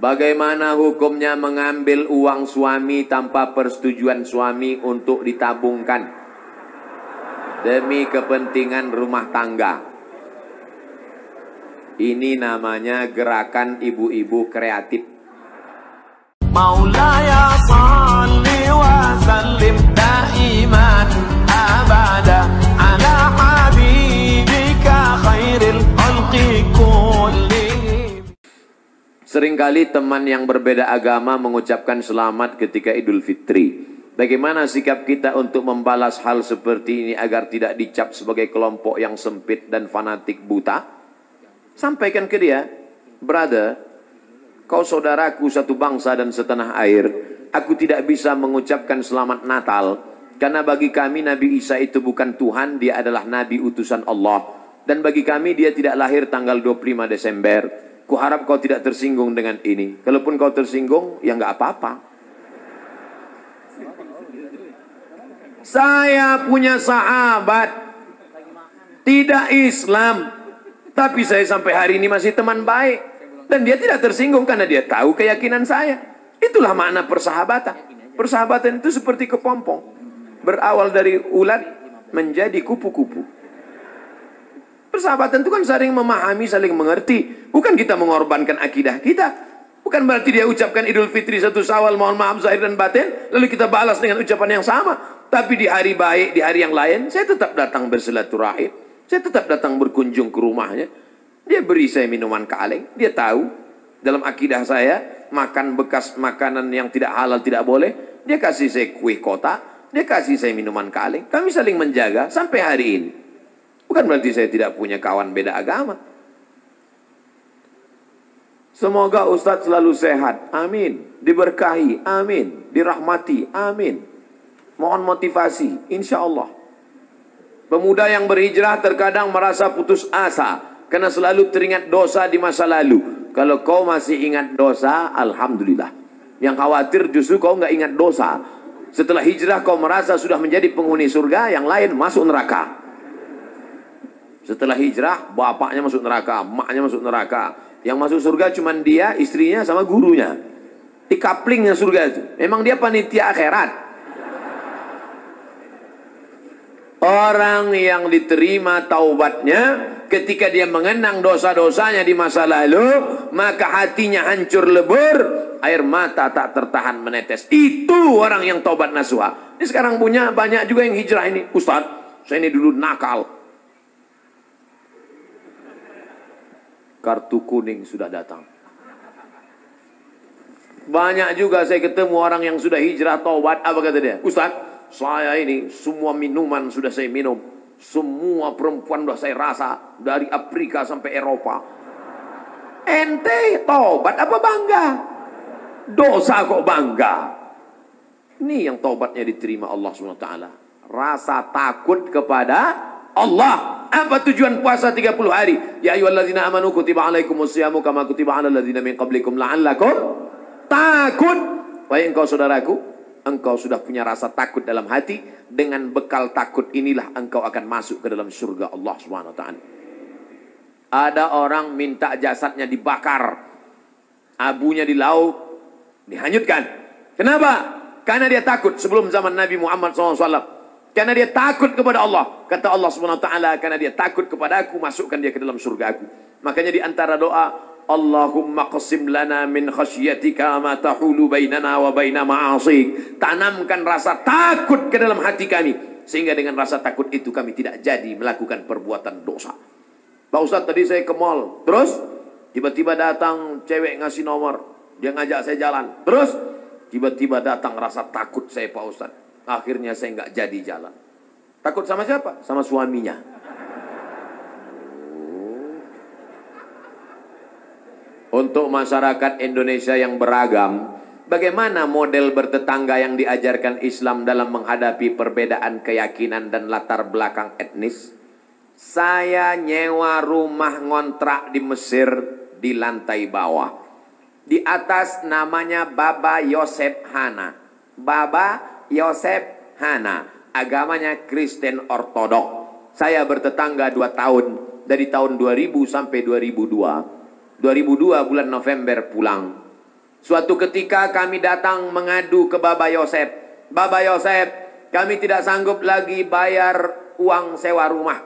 Bagaimana hukumnya mengambil uang suami tanpa persetujuan suami untuk ditabungkan demi kepentingan rumah tangga? Ini namanya gerakan ibu-ibu kreatif. Maulaya salli wa sallim daiman Seringkali teman yang berbeda agama mengucapkan selamat ketika Idul Fitri. Bagaimana sikap kita untuk membalas hal seperti ini agar tidak dicap sebagai kelompok yang sempit dan fanatik buta? Sampaikan ke dia, brother, kau saudaraku satu bangsa dan setanah air. Aku tidak bisa mengucapkan selamat Natal. Karena bagi kami Nabi Isa itu bukan Tuhan, dia adalah Nabi utusan Allah. Dan bagi kami dia tidak lahir tanggal 25 Desember. Kuharap kau tidak tersinggung dengan ini. Kalaupun kau tersinggung, ya nggak apa-apa. Saya punya sahabat, tidak Islam, tapi saya sampai hari ini masih teman baik. Dan dia tidak tersinggung karena dia tahu keyakinan saya. Itulah makna persahabatan. Persahabatan itu seperti kepompong. Berawal dari ulat menjadi kupu-kupu. Persahabatan itu kan saling memahami, saling mengerti. Bukan kita mengorbankan akidah kita. Bukan berarti dia ucapkan Idul Fitri satu sawal, mohon maaf zahir dan batin. Lalu kita balas dengan ucapan yang sama. Tapi di hari baik, di hari yang lain, saya tetap datang bersilaturahim. Saya tetap datang berkunjung ke rumahnya. Dia beri saya minuman kaleng. Dia tahu dalam akidah saya makan bekas makanan yang tidak halal tidak boleh. Dia kasih saya kue kotak. Dia kasih saya minuman kaleng. Kami saling menjaga sampai hari ini. Bukan berarti saya tidak punya kawan beda agama. Semoga Ustadz selalu sehat. Amin. Diberkahi. Amin. Dirahmati. Amin. Mohon motivasi. Insya Allah. Pemuda yang berhijrah terkadang merasa putus asa karena selalu teringat dosa di masa lalu. Kalau kau masih ingat dosa, alhamdulillah. Yang khawatir justru kau nggak ingat dosa. Setelah hijrah kau merasa sudah menjadi penghuni surga, yang lain masuk neraka. Setelah hijrah, bapaknya masuk neraka, maknya masuk neraka. Yang masuk surga cuma dia, istrinya sama gurunya. Di kaplingnya surga itu. Memang dia panitia akhirat. Orang yang diterima taubatnya ketika dia mengenang dosa-dosanya di masa lalu, maka hatinya hancur lebur, air mata tak tertahan menetes. Itu orang yang taubat nasuha. Ini sekarang punya banyak juga yang hijrah ini. Ustaz, saya ini dulu nakal. Kartu kuning sudah datang. Banyak juga saya ketemu orang yang sudah hijrah taubat. Apa kata dia? Ustaz, saya ini semua minuman sudah saya minum. Semua perempuan sudah saya rasa. Dari Afrika sampai Eropa. Ente tobat apa bangga? Dosa kok bangga? Ini yang tobatnya diterima Allah SWT. Rasa takut kepada Allah. Apa tujuan puasa 30 hari? Ya ayyuhalladzina amanu kutiba alaikumus kama kutiba alal ladzina min qablikum la'allakum takut. Wahai engkau saudaraku, engkau sudah punya rasa takut dalam hati, dengan bekal takut inilah engkau akan masuk ke dalam surga Allah Subhanahu taala. Ada orang minta jasadnya dibakar, abunya di laut, dihanyutkan. Kenapa? Karena dia takut sebelum zaman Nabi Muhammad SAW. Karena dia takut kepada Allah. Kata Allah taala, karena dia takut kepada aku, masukkan dia ke dalam surga aku. Makanya di antara doa Allahumma qasim lana min khasyatika ma tahulu bainana wa baina ma'asik. Tanamkan rasa takut ke dalam hati kami. Sehingga dengan rasa takut itu kami tidak jadi melakukan perbuatan dosa. Pak Ustaz tadi saya ke mall. Terus tiba-tiba datang cewek ngasih nomor. Dia ngajak saya jalan. Terus tiba-tiba datang rasa takut saya Pak Ustaz. Akhirnya saya nggak jadi jalan. Takut sama siapa? Sama suaminya. untuk masyarakat Indonesia yang beragam, bagaimana model bertetangga yang diajarkan Islam dalam menghadapi perbedaan keyakinan dan latar belakang etnis? Saya nyewa rumah ngontrak di Mesir di lantai bawah. Di atas namanya Baba Yosef Hana. Baba Yosef Hana. Agamanya Kristen Ortodok. Saya bertetangga dua tahun. Dari tahun 2000 sampai 2002 2002 bulan November pulang. Suatu ketika kami datang mengadu ke Baba Yosef. Baba Yosef, kami tidak sanggup lagi bayar uang sewa rumah.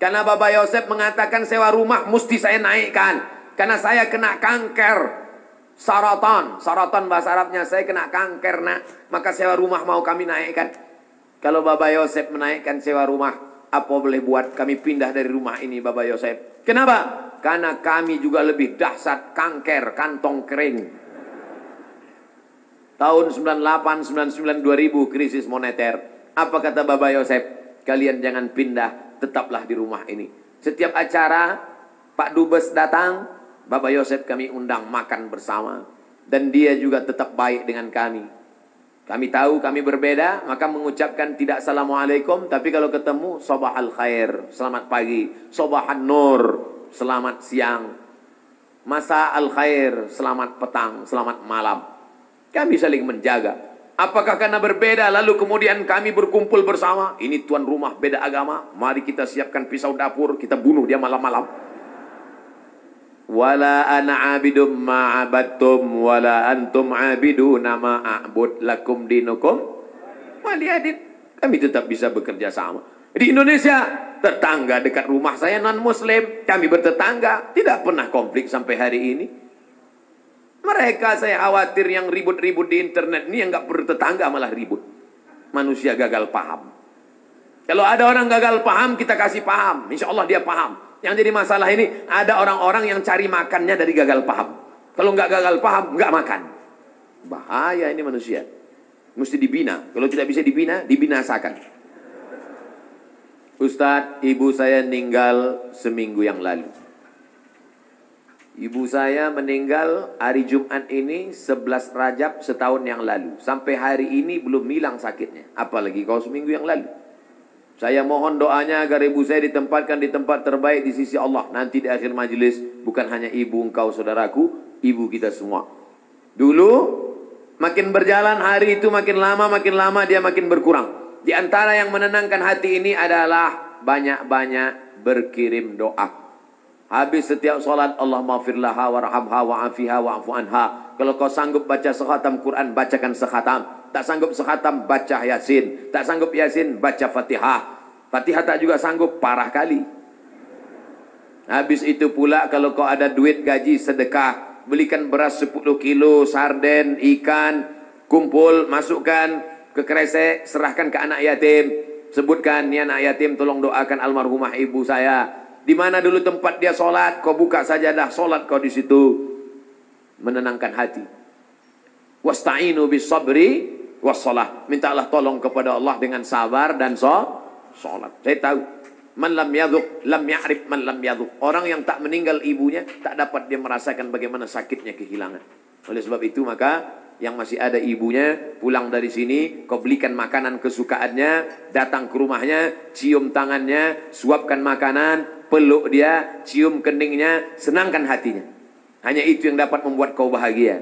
Karena Baba Yosef mengatakan sewa rumah mesti saya naikkan. Karena saya kena kanker. Saratan. Saratan bahasa Arabnya saya kena kanker nak. Maka sewa rumah mau kami naikkan. Kalau Baba Yosef menaikkan sewa rumah. Apa boleh buat kami pindah dari rumah ini Baba Yosef. Kenapa? Karena kami juga lebih dahsyat kanker kantong kering. Tahun 98, 99, 2000 krisis moneter. Apa kata Baba Yosef? Kalian jangan pindah, tetaplah di rumah ini. Setiap acara Pak Dubes datang, Baba Yosef kami undang makan bersama. Dan dia juga tetap baik dengan kami. Kami tahu kami berbeda, maka mengucapkan tidak Assalamualaikum. Tapi kalau ketemu, Sobah al khair, selamat pagi. Sobah an nur, selamat siang. Masa al khair, selamat petang, selamat malam. Kami saling menjaga. Apakah karena berbeda lalu kemudian kami berkumpul bersama? Ini tuan rumah beda agama. Mari kita siapkan pisau dapur, kita bunuh dia malam-malam. Wala ana abidum ma'abattum wala antum abiduna ma'abud lakum dinukum waliyadin. Kami tetap bisa bekerja sama. Di Indonesia, tetangga dekat rumah saya non muslim, kami bertetangga, tidak pernah konflik sampai hari ini. Mereka saya khawatir yang ribut-ribut di internet ini yang nggak bertetangga malah ribut. Manusia gagal paham. Kalau ada orang gagal paham, kita kasih paham. Insya Allah dia paham. Yang jadi masalah ini, ada orang-orang yang cari makannya dari gagal paham. Kalau nggak gagal paham, nggak makan. Bahaya ini manusia. Mesti dibina. Kalau tidak bisa dibina, dibinasakan. Ustadz, ibu saya meninggal seminggu yang lalu. Ibu saya meninggal hari Jumat ini 11 Rajab setahun yang lalu. Sampai hari ini belum hilang sakitnya. Apalagi kalau seminggu yang lalu. Saya mohon doanya agar ibu saya ditempatkan di tempat terbaik di sisi Allah. Nanti di akhir majelis bukan hanya ibu engkau saudaraku, ibu kita semua. Dulu makin berjalan hari itu makin lama makin lama dia makin berkurang. Di antara yang menenangkan hati ini adalah banyak-banyak berkirim doa. Habis setiap solat Allah maafirlaha warhamha wa'afiha wa'afu anha. Kalau kau sanggup baca sekhatam Quran, bacakan sekhatam. Tak sanggup sekhatam, baca Yasin. Tak sanggup Yasin, baca Fatihah. Fatihah tak juga sanggup, parah kali. Habis itu pula kalau kau ada duit gaji sedekah, belikan beras 10 kilo, sarden, ikan, kumpul, masukkan ke kresek, serahkan ke anak yatim. Sebutkan, ni anak yatim tolong doakan almarhumah ibu saya. Di mana dulu tempat dia solat, kau buka saja dah solat kau di situ. Menenangkan hati. Wasta'inu bis sabri wassalah. Mintalah tolong kepada Allah dengan sabar dan so, solat. Saya tahu. Man lam yadhuk, lam ya'rif man lam yadhuk. Orang yang tak meninggal ibunya, tak dapat dia merasakan bagaimana sakitnya kehilangan. Oleh sebab itu maka yang masih ada ibunya pulang dari sini kau belikan makanan kesukaannya datang ke rumahnya cium tangannya suapkan makanan peluk dia cium keningnya senangkan hatinya. Hanya itu yang dapat membuat kau bahagia.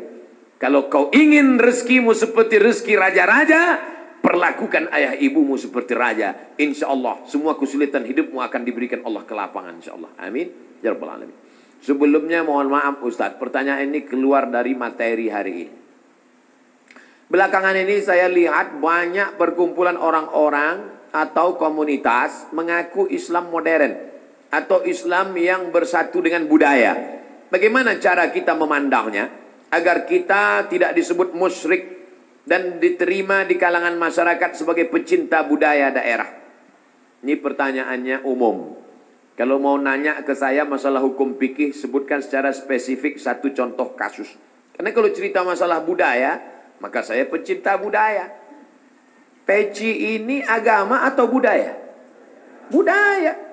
Kalau kau ingin rezekimu seperti rezeki raja-raja perlakukan ayah ibumu seperti raja. Insya Allah semua kesulitan hidupmu akan diberikan Allah kelapangan insya Allah amin. Ya rabbal alamin. Sebelumnya mohon maaf Ustaz pertanyaan ini keluar dari materi hari ini. Belakangan ini saya lihat banyak perkumpulan orang-orang atau komunitas mengaku Islam modern atau Islam yang bersatu dengan budaya. Bagaimana cara kita memandangnya agar kita tidak disebut musyrik dan diterima di kalangan masyarakat sebagai pecinta budaya daerah? Ini pertanyaannya umum. Kalau mau nanya ke saya masalah hukum fikih, sebutkan secara spesifik satu contoh kasus. Karena kalau cerita masalah budaya, maka saya pecinta budaya. Peci ini agama atau budaya? Budaya.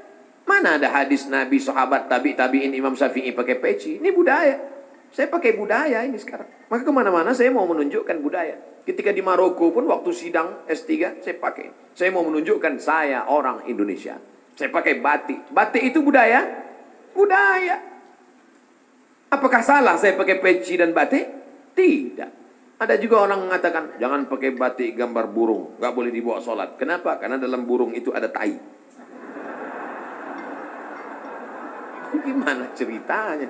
Mana ada hadis Nabi, sahabat, tabi, tabiin, Imam Syafi'i pakai peci? Ini budaya. Saya pakai budaya ini sekarang. Maka ke mana-mana saya mau menunjukkan budaya. Ketika di Maroko pun waktu sidang S3 saya pakai. Saya mau menunjukkan saya orang Indonesia. Saya pakai batik. Batik itu budaya? Budaya. Apakah salah saya pakai peci dan batik? Tidak. Ada juga orang mengatakan, jangan pakai batik gambar burung. Nggak boleh dibawa sholat. Kenapa? Karena dalam burung itu ada tai. Gimana ceritanya?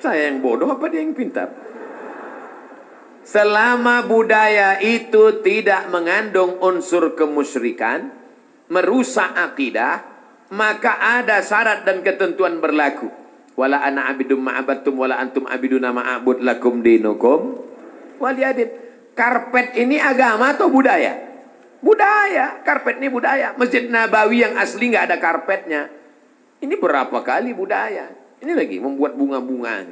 Saya yang bodoh apa dia yang pintar? Selama budaya itu tidak mengandung unsur kemusyrikan, merusak akidah, maka ada syarat dan ketentuan berlaku. Wala ana abidum ma'abattum wala antum abiduna ma'abud lakum dinukum waliyadin. Karpet ini agama atau budaya? Budaya. Karpet ini budaya. Masjid Nabawi yang asli nggak ada karpetnya. Ini berapa kali budaya? Ini lagi membuat bunga-bunga.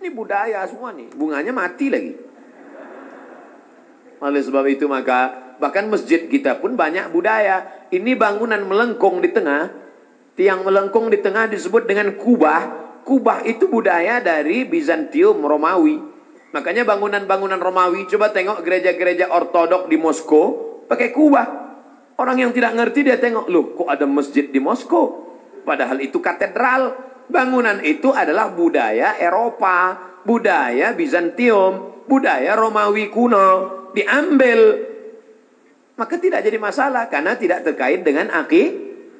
Ini budaya semua nih. Bunganya mati lagi. Oleh sebab itu maka bahkan masjid kita pun banyak budaya. Ini bangunan melengkung di tengah. Tiang melengkung di tengah disebut dengan kubah. Kubah itu budaya dari Bizantium Romawi. Makanya bangunan-bangunan Romawi coba tengok gereja-gereja ortodok di Moskow pakai kubah. Orang yang tidak ngerti dia tengok, loh kok ada masjid di Moskow? Padahal itu katedral. Bangunan itu adalah budaya Eropa, budaya Bizantium, budaya Romawi kuno. Diambil. Maka tidak jadi masalah karena tidak terkait dengan aki,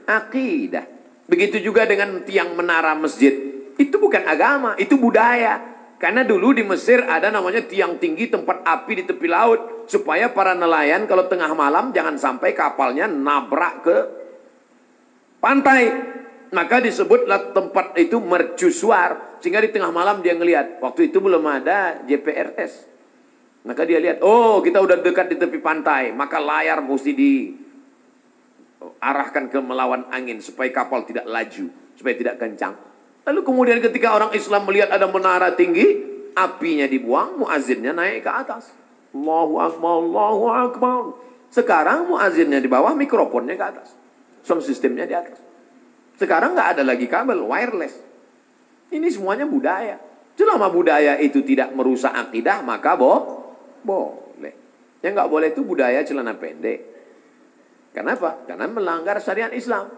akidah. Begitu juga dengan tiang menara masjid. Itu bukan agama, itu budaya. Karena dulu di Mesir ada namanya tiang tinggi tempat api di tepi laut. Supaya para nelayan kalau tengah malam jangan sampai kapalnya nabrak ke pantai. Maka disebutlah tempat itu mercusuar. Sehingga di tengah malam dia ngelihat. Waktu itu belum ada JPRS. Maka dia lihat, oh kita udah dekat di tepi pantai. Maka layar mesti diarahkan ke melawan angin. Supaya kapal tidak laju. Supaya tidak kencang. Lalu kemudian ketika orang Islam melihat ada menara tinggi. Apinya dibuang, muazinnya naik ke atas. Allahu Akbar, Allahu Akbar. Sekarang muazinnya di bawah, mikrofonnya ke atas. Sound sistemnya di atas. Sekarang nggak ada lagi kabel, wireless. Ini semuanya budaya. Selama budaya itu tidak merusak akidah, maka boh, boleh. Yang nggak boleh itu budaya celana pendek. Kenapa? Karena melanggar syariat Islam.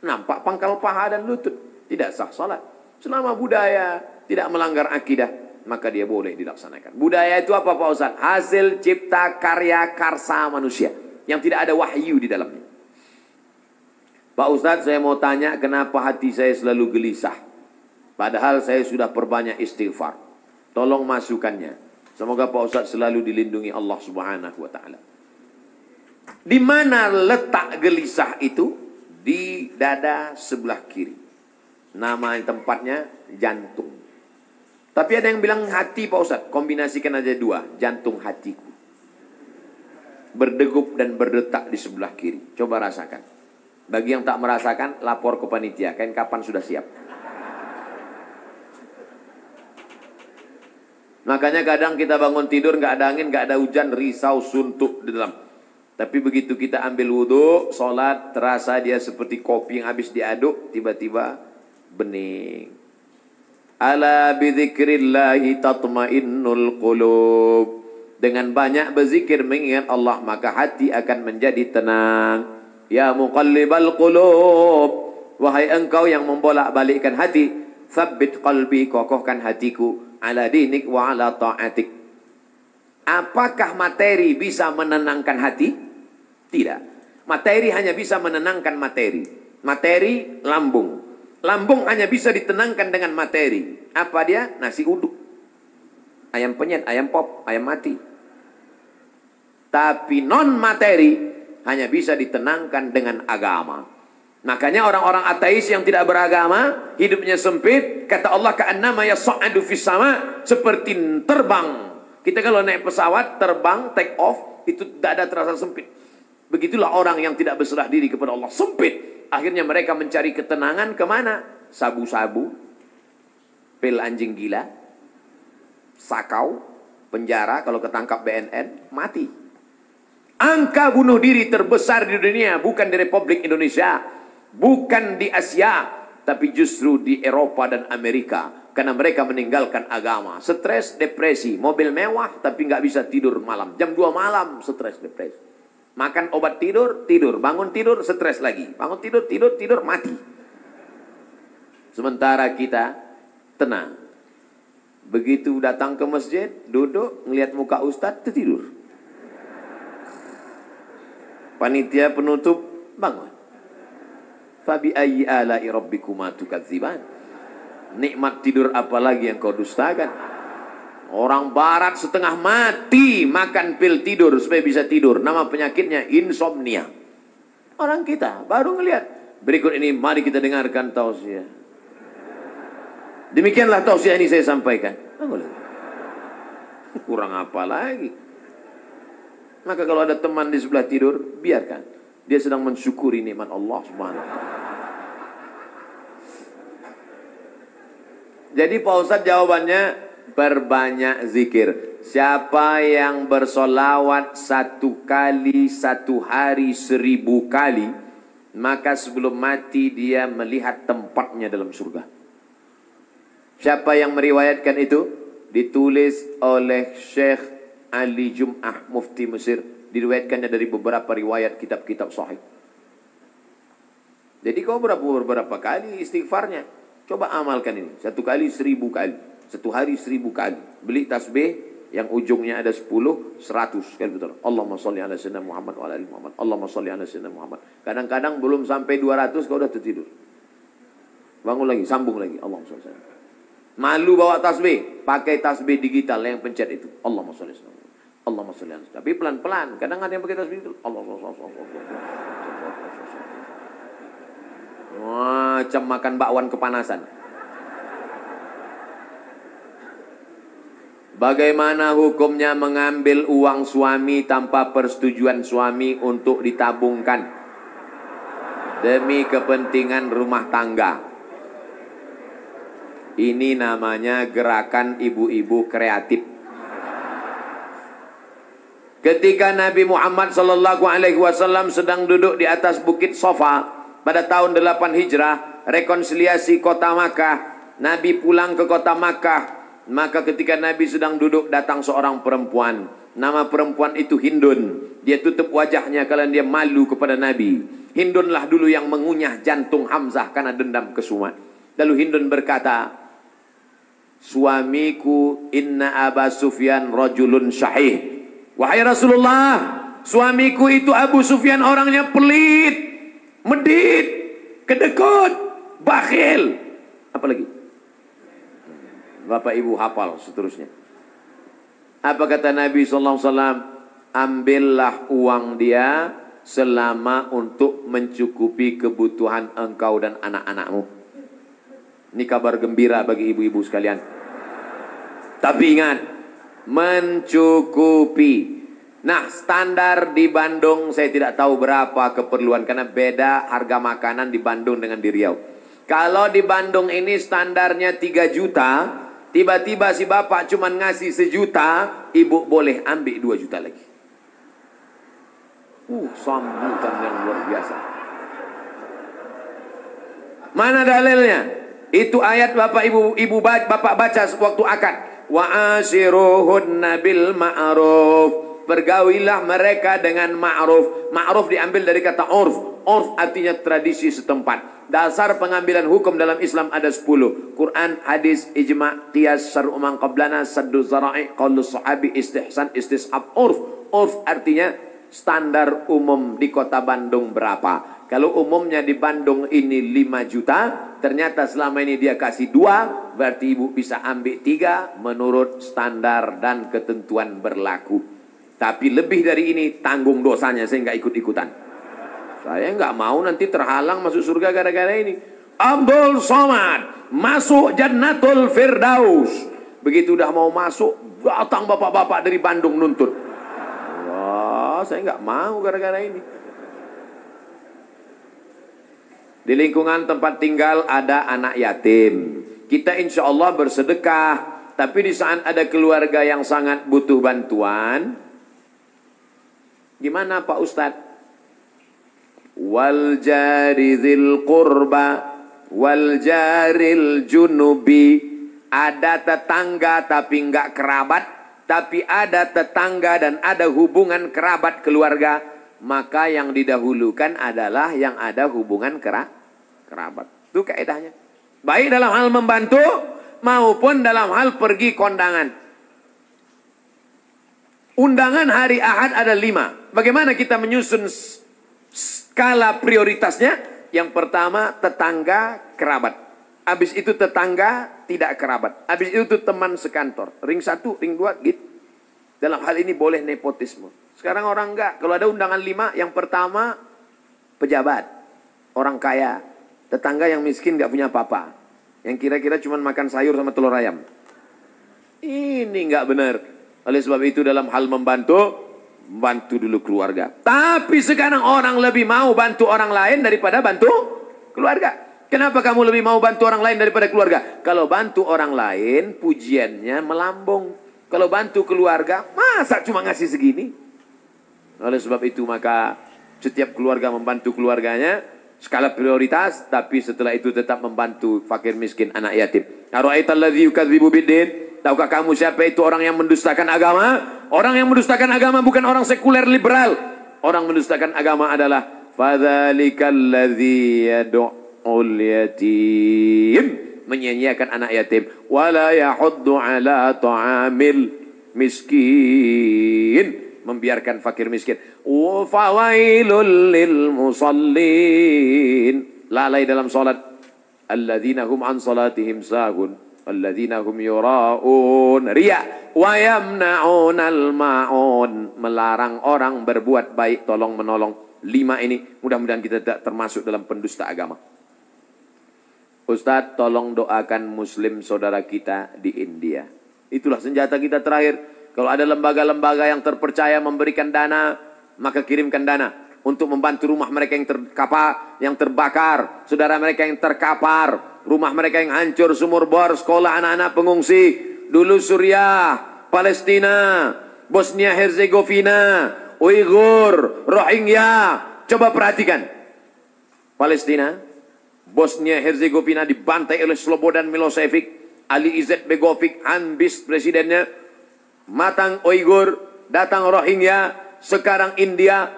Nampak pangkal paha dan lutut. Tidak sah salat. Selama budaya tidak melanggar akidah, maka dia boleh dilaksanakan. Budaya itu apa Pak Ustaz? Hasil cipta karya karsa manusia. Yang tidak ada wahyu di dalamnya. Pak Ustadz saya mau tanya kenapa hati saya selalu gelisah. Padahal saya sudah perbanyak istighfar. Tolong masukannya. Semoga Pak Ustadz selalu dilindungi Allah subhanahu wa ta'ala. Di mana letak gelisah itu? Di dada sebelah kiri. Nama tempatnya jantung. Tapi ada yang bilang hati Pak Ustadz. Kombinasikan aja dua. Jantung hatiku. Berdegup dan berdetak di sebelah kiri. Coba rasakan. Bagi yang tak merasakan, lapor ke panitia. Kain kapan sudah siap. Makanya kadang kita bangun tidur nggak ada angin, nggak ada hujan, risau, suntuk di dalam. Tapi begitu kita ambil wudhu, sholat, terasa dia seperti kopi yang habis diaduk, tiba-tiba bening. Ala bidzikrillahi tatmainnul qulub. Dengan banyak berzikir mengingat Allah, maka hati akan menjadi tenang. Ya muqallibal qulub. Wahai engkau yang membolak-balikkan hati, tsabbit qalbi, kokohkan hatiku ala dinik wa ala ta'atik. Apakah materi bisa menenangkan hati? Tidak. Materi hanya bisa menenangkan materi. Materi lambung. Lambung hanya bisa ditenangkan dengan materi. Apa dia? Nasi uduk. Ayam penyet, ayam pop, ayam mati. Tapi non materi hanya bisa ditenangkan dengan agama. Makanya orang-orang ateis yang tidak beragama, hidupnya sempit, kata Allah ka'annama yas'adu fis sama, seperti terbang. Kita kalau naik pesawat, terbang, take off, itu dada terasa sempit. Begitulah orang yang tidak berserah diri kepada Allah, sempit. Akhirnya mereka mencari ketenangan ke mana? Sabu-sabu, pil anjing gila, sakau, penjara, kalau ketangkap BNN, mati. Angka bunuh diri terbesar di dunia bukan di Republik Indonesia, bukan di Asia, tapi justru di Eropa dan Amerika. Karena mereka meninggalkan agama. Stres, depresi, mobil mewah tapi nggak bisa tidur malam. Jam 2 malam stres, depresi. Makan obat tidur, tidur. Bangun tidur, stres lagi. Bangun tidur, tidur, tidur, mati. Sementara kita tenang. Begitu datang ke masjid, duduk, ngelihat muka ustadz, tertidur. Panitia penutup bangun. Fabi ayyi ala'i rabbikuma tukadziban. Nikmat tidur apa lagi yang kau dustakan? Orang barat setengah mati makan pil tidur supaya bisa tidur. Nama penyakitnya insomnia. Orang kita baru ngelihat. Berikut ini mari kita dengarkan tausiah. Demikianlah tausiah ini saya sampaikan. Kurang apa lagi? Maka kalau ada teman di sebelah tidur, biarkan. Dia sedang mensyukuri nikmat Allah Subhanahu. Jadi Pak Ustadz jawabannya berbanyak zikir. Siapa yang bersolawat satu kali satu hari seribu kali, maka sebelum mati dia melihat tempatnya dalam surga. Siapa yang meriwayatkan itu? Ditulis oleh Syekh Ali Jum'ah Mufti Mesir. Diriwayatkannya dari beberapa riwayat kitab-kitab sahih. Jadi kau berapa beberapa kali istighfarnya? Coba amalkan ini. Satu kali seribu kali. Satu hari seribu kali. Beli tasbih yang ujungnya ada 10, 100 kan betul. Allahumma sholli ala sayyidina Muhammad wa ala ali Muhammad. Allahumma sholli ala sayyidina Muhammad. Kadang-kadang belum sampai 200 kau udah tertidur. Bangun lagi, sambung lagi. Allahumma sholli ala Malu bawa tasbih, pakai tasbih digital yang pencet itu. Allahumma sholli ala Allahumma sholli ala Tapi pelan-pelan. Kadang ada yang pakai tasbih itu. Allahumma Macam makan bakwan kepanasan. Bagaimana hukumnya mengambil uang suami tanpa persetujuan suami untuk ditabungkan demi kepentingan rumah tangga? Ini namanya gerakan ibu-ibu kreatif. Ketika Nabi Muhammad sallallahu alaihi wasallam sedang duduk di atas bukit Sofa pada tahun 8 Hijrah, rekonsiliasi kota Makkah, Nabi pulang ke kota Makkah maka ketika Nabi sedang duduk datang seorang perempuan. Nama perempuan itu Hindun. Dia tutup wajahnya kalau dia malu kepada Nabi. Hindunlah dulu yang mengunyah jantung Hamzah karena dendam kesuma. Lalu Hindun berkata, Suamiku inna Aba Sufyan rajulun syahih. Wahai Rasulullah, suamiku itu Abu Sufyan orangnya pelit, medit, kedekut, bakhil. Apa lagi? Bapak Ibu hafal seterusnya. Apa kata Nabi SAW? Ambillah uang dia selama untuk mencukupi kebutuhan engkau dan anak-anakmu. Ini kabar gembira bagi ibu-ibu sekalian. Tapi ingat, mencukupi. Nah, standar di Bandung saya tidak tahu berapa keperluan karena beda harga makanan di Bandung dengan di Riau. Kalau di Bandung ini standarnya 3 juta, Tiba-tiba si bapak cuma ngasih sejuta, ibu boleh ambil dua juta lagi. Uh, sambutan yang luar biasa. Mana dalilnya? Itu ayat bapak ibu ibu bapak baca waktu akad. Wa asiruhunna bil ma'ruf. Pergaulilah mereka dengan ma'ruf. Ma'ruf diambil dari kata urf. Urf artinya tradisi setempat. Dasar pengambilan hukum dalam Islam ada 10. Quran, hadis, ijma, qiyas, syar'u man qablana, saddu zara'i, qawlu sahabi, istihsan, istishab, urf. Urf artinya standar umum di kota Bandung berapa. Kalau umumnya di Bandung ini 5 juta, ternyata selama ini dia kasih 2, berarti ibu bisa ambil 3 menurut standar dan ketentuan berlaku. Tapi lebih dari ini tanggung dosanya, saya nggak ikut-ikutan. Saya nggak mau nanti terhalang masuk surga gara-gara ini. Abdul Somad masuk Jannatul Firdaus. Begitu udah mau masuk, datang bapak-bapak dari Bandung nuntut. Wah, saya nggak mau gara-gara ini. Di lingkungan tempat tinggal ada anak yatim. Kita insya Allah bersedekah. Tapi di saat ada keluarga yang sangat butuh bantuan. Gimana Pak Ustadz? wal jari dzil qurba wal jaril junubi ada tetangga tapi enggak kerabat tapi ada tetangga dan ada hubungan kerabat keluarga maka yang didahulukan adalah yang ada hubungan kera kerabat itu kaidahnya baik dalam hal membantu maupun dalam hal pergi kondangan undangan hari Ahad ada lima bagaimana kita menyusun skala prioritasnya yang pertama tetangga kerabat. Habis itu tetangga, tidak kerabat. Habis itu teman sekantor. Ring satu, ring dua, gitu. Dalam hal ini boleh nepotisme. Sekarang orang enggak. Kalau ada undangan lima, yang pertama pejabat, orang kaya, tetangga yang miskin enggak punya apa-apa. Yang kira-kira cuma makan sayur sama telur ayam. Ini enggak benar. Oleh sebab itu dalam hal membantu, bantu dulu keluarga. Tapi sekarang orang lebih mau bantu orang lain daripada bantu keluarga. Kenapa kamu lebih mau bantu orang lain daripada keluarga? Kalau bantu orang lain, pujiannya melambung. Kalau bantu keluarga, masa cuma ngasih segini? Oleh sebab itu maka setiap keluarga membantu keluarganya, skala prioritas, tapi setelah itu tetap membantu fakir miskin anak yatim. Tahukah kamu siapa itu orang yang mendustakan agama? Orang yang mendustakan agama bukan orang sekuler liberal. Orang mendustakan agama adalah fadzalikal ladzi yad'u ul yatim menyanyiakan anak yatim. Wala yahuddu ala ta'amil miskin. Membiarkan fakir miskin. Wa fawailul lil musallin. Lalai dalam salat alladzina hum an salatihim sahun. Alladzina hum yuraun. Riya. Wa yamna'unal ma'un. Melarang orang berbuat baik tolong menolong. Lima ini mudah-mudahan kita tidak termasuk dalam pendusta agama Ustadz tolong doakan muslim saudara kita di India. Itulah senjata kita terakhir. Kalau ada lembaga-lembaga yang terpercaya memberikan dana, maka kirimkan dana untuk membantu rumah mereka yang terkapar, yang terbakar, saudara mereka yang terkapar, rumah mereka yang hancur, sumur bor, sekolah anak-anak pengungsi, dulu Suriah, Palestina, Bosnia Herzegovina, Uighur, Rohingya. Coba perhatikan. Palestina, Bosnia Herzegovina dibantai oleh Slobodan Milosevic, Ali Izzet Begovic, Hanbis presidennya, Matang Uyghur, datang Rohingya, sekarang India,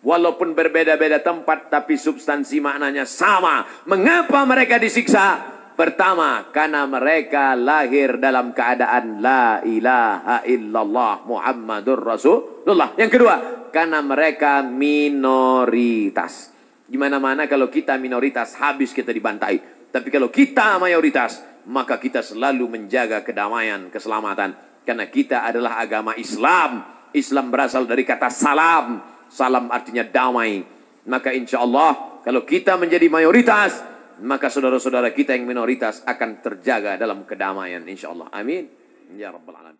walaupun berbeda-beda tempat tapi substansi maknanya sama. Mengapa mereka disiksa? Pertama, karena mereka lahir dalam keadaan la ilaha illallah Muhammadur Rasulullah. Yang kedua, karena mereka minoritas. Gimana mana kalau kita minoritas habis kita dibantai. Tapi kalau kita mayoritas maka kita selalu menjaga kedamaian, keselamatan. Karena kita adalah agama Islam. Islam berasal dari kata salam. Salam artinya damai. Maka insya Allah kalau kita menjadi mayoritas maka saudara-saudara kita yang minoritas akan terjaga dalam kedamaian insya Allah. Amin. Ya Rabbal Alamin.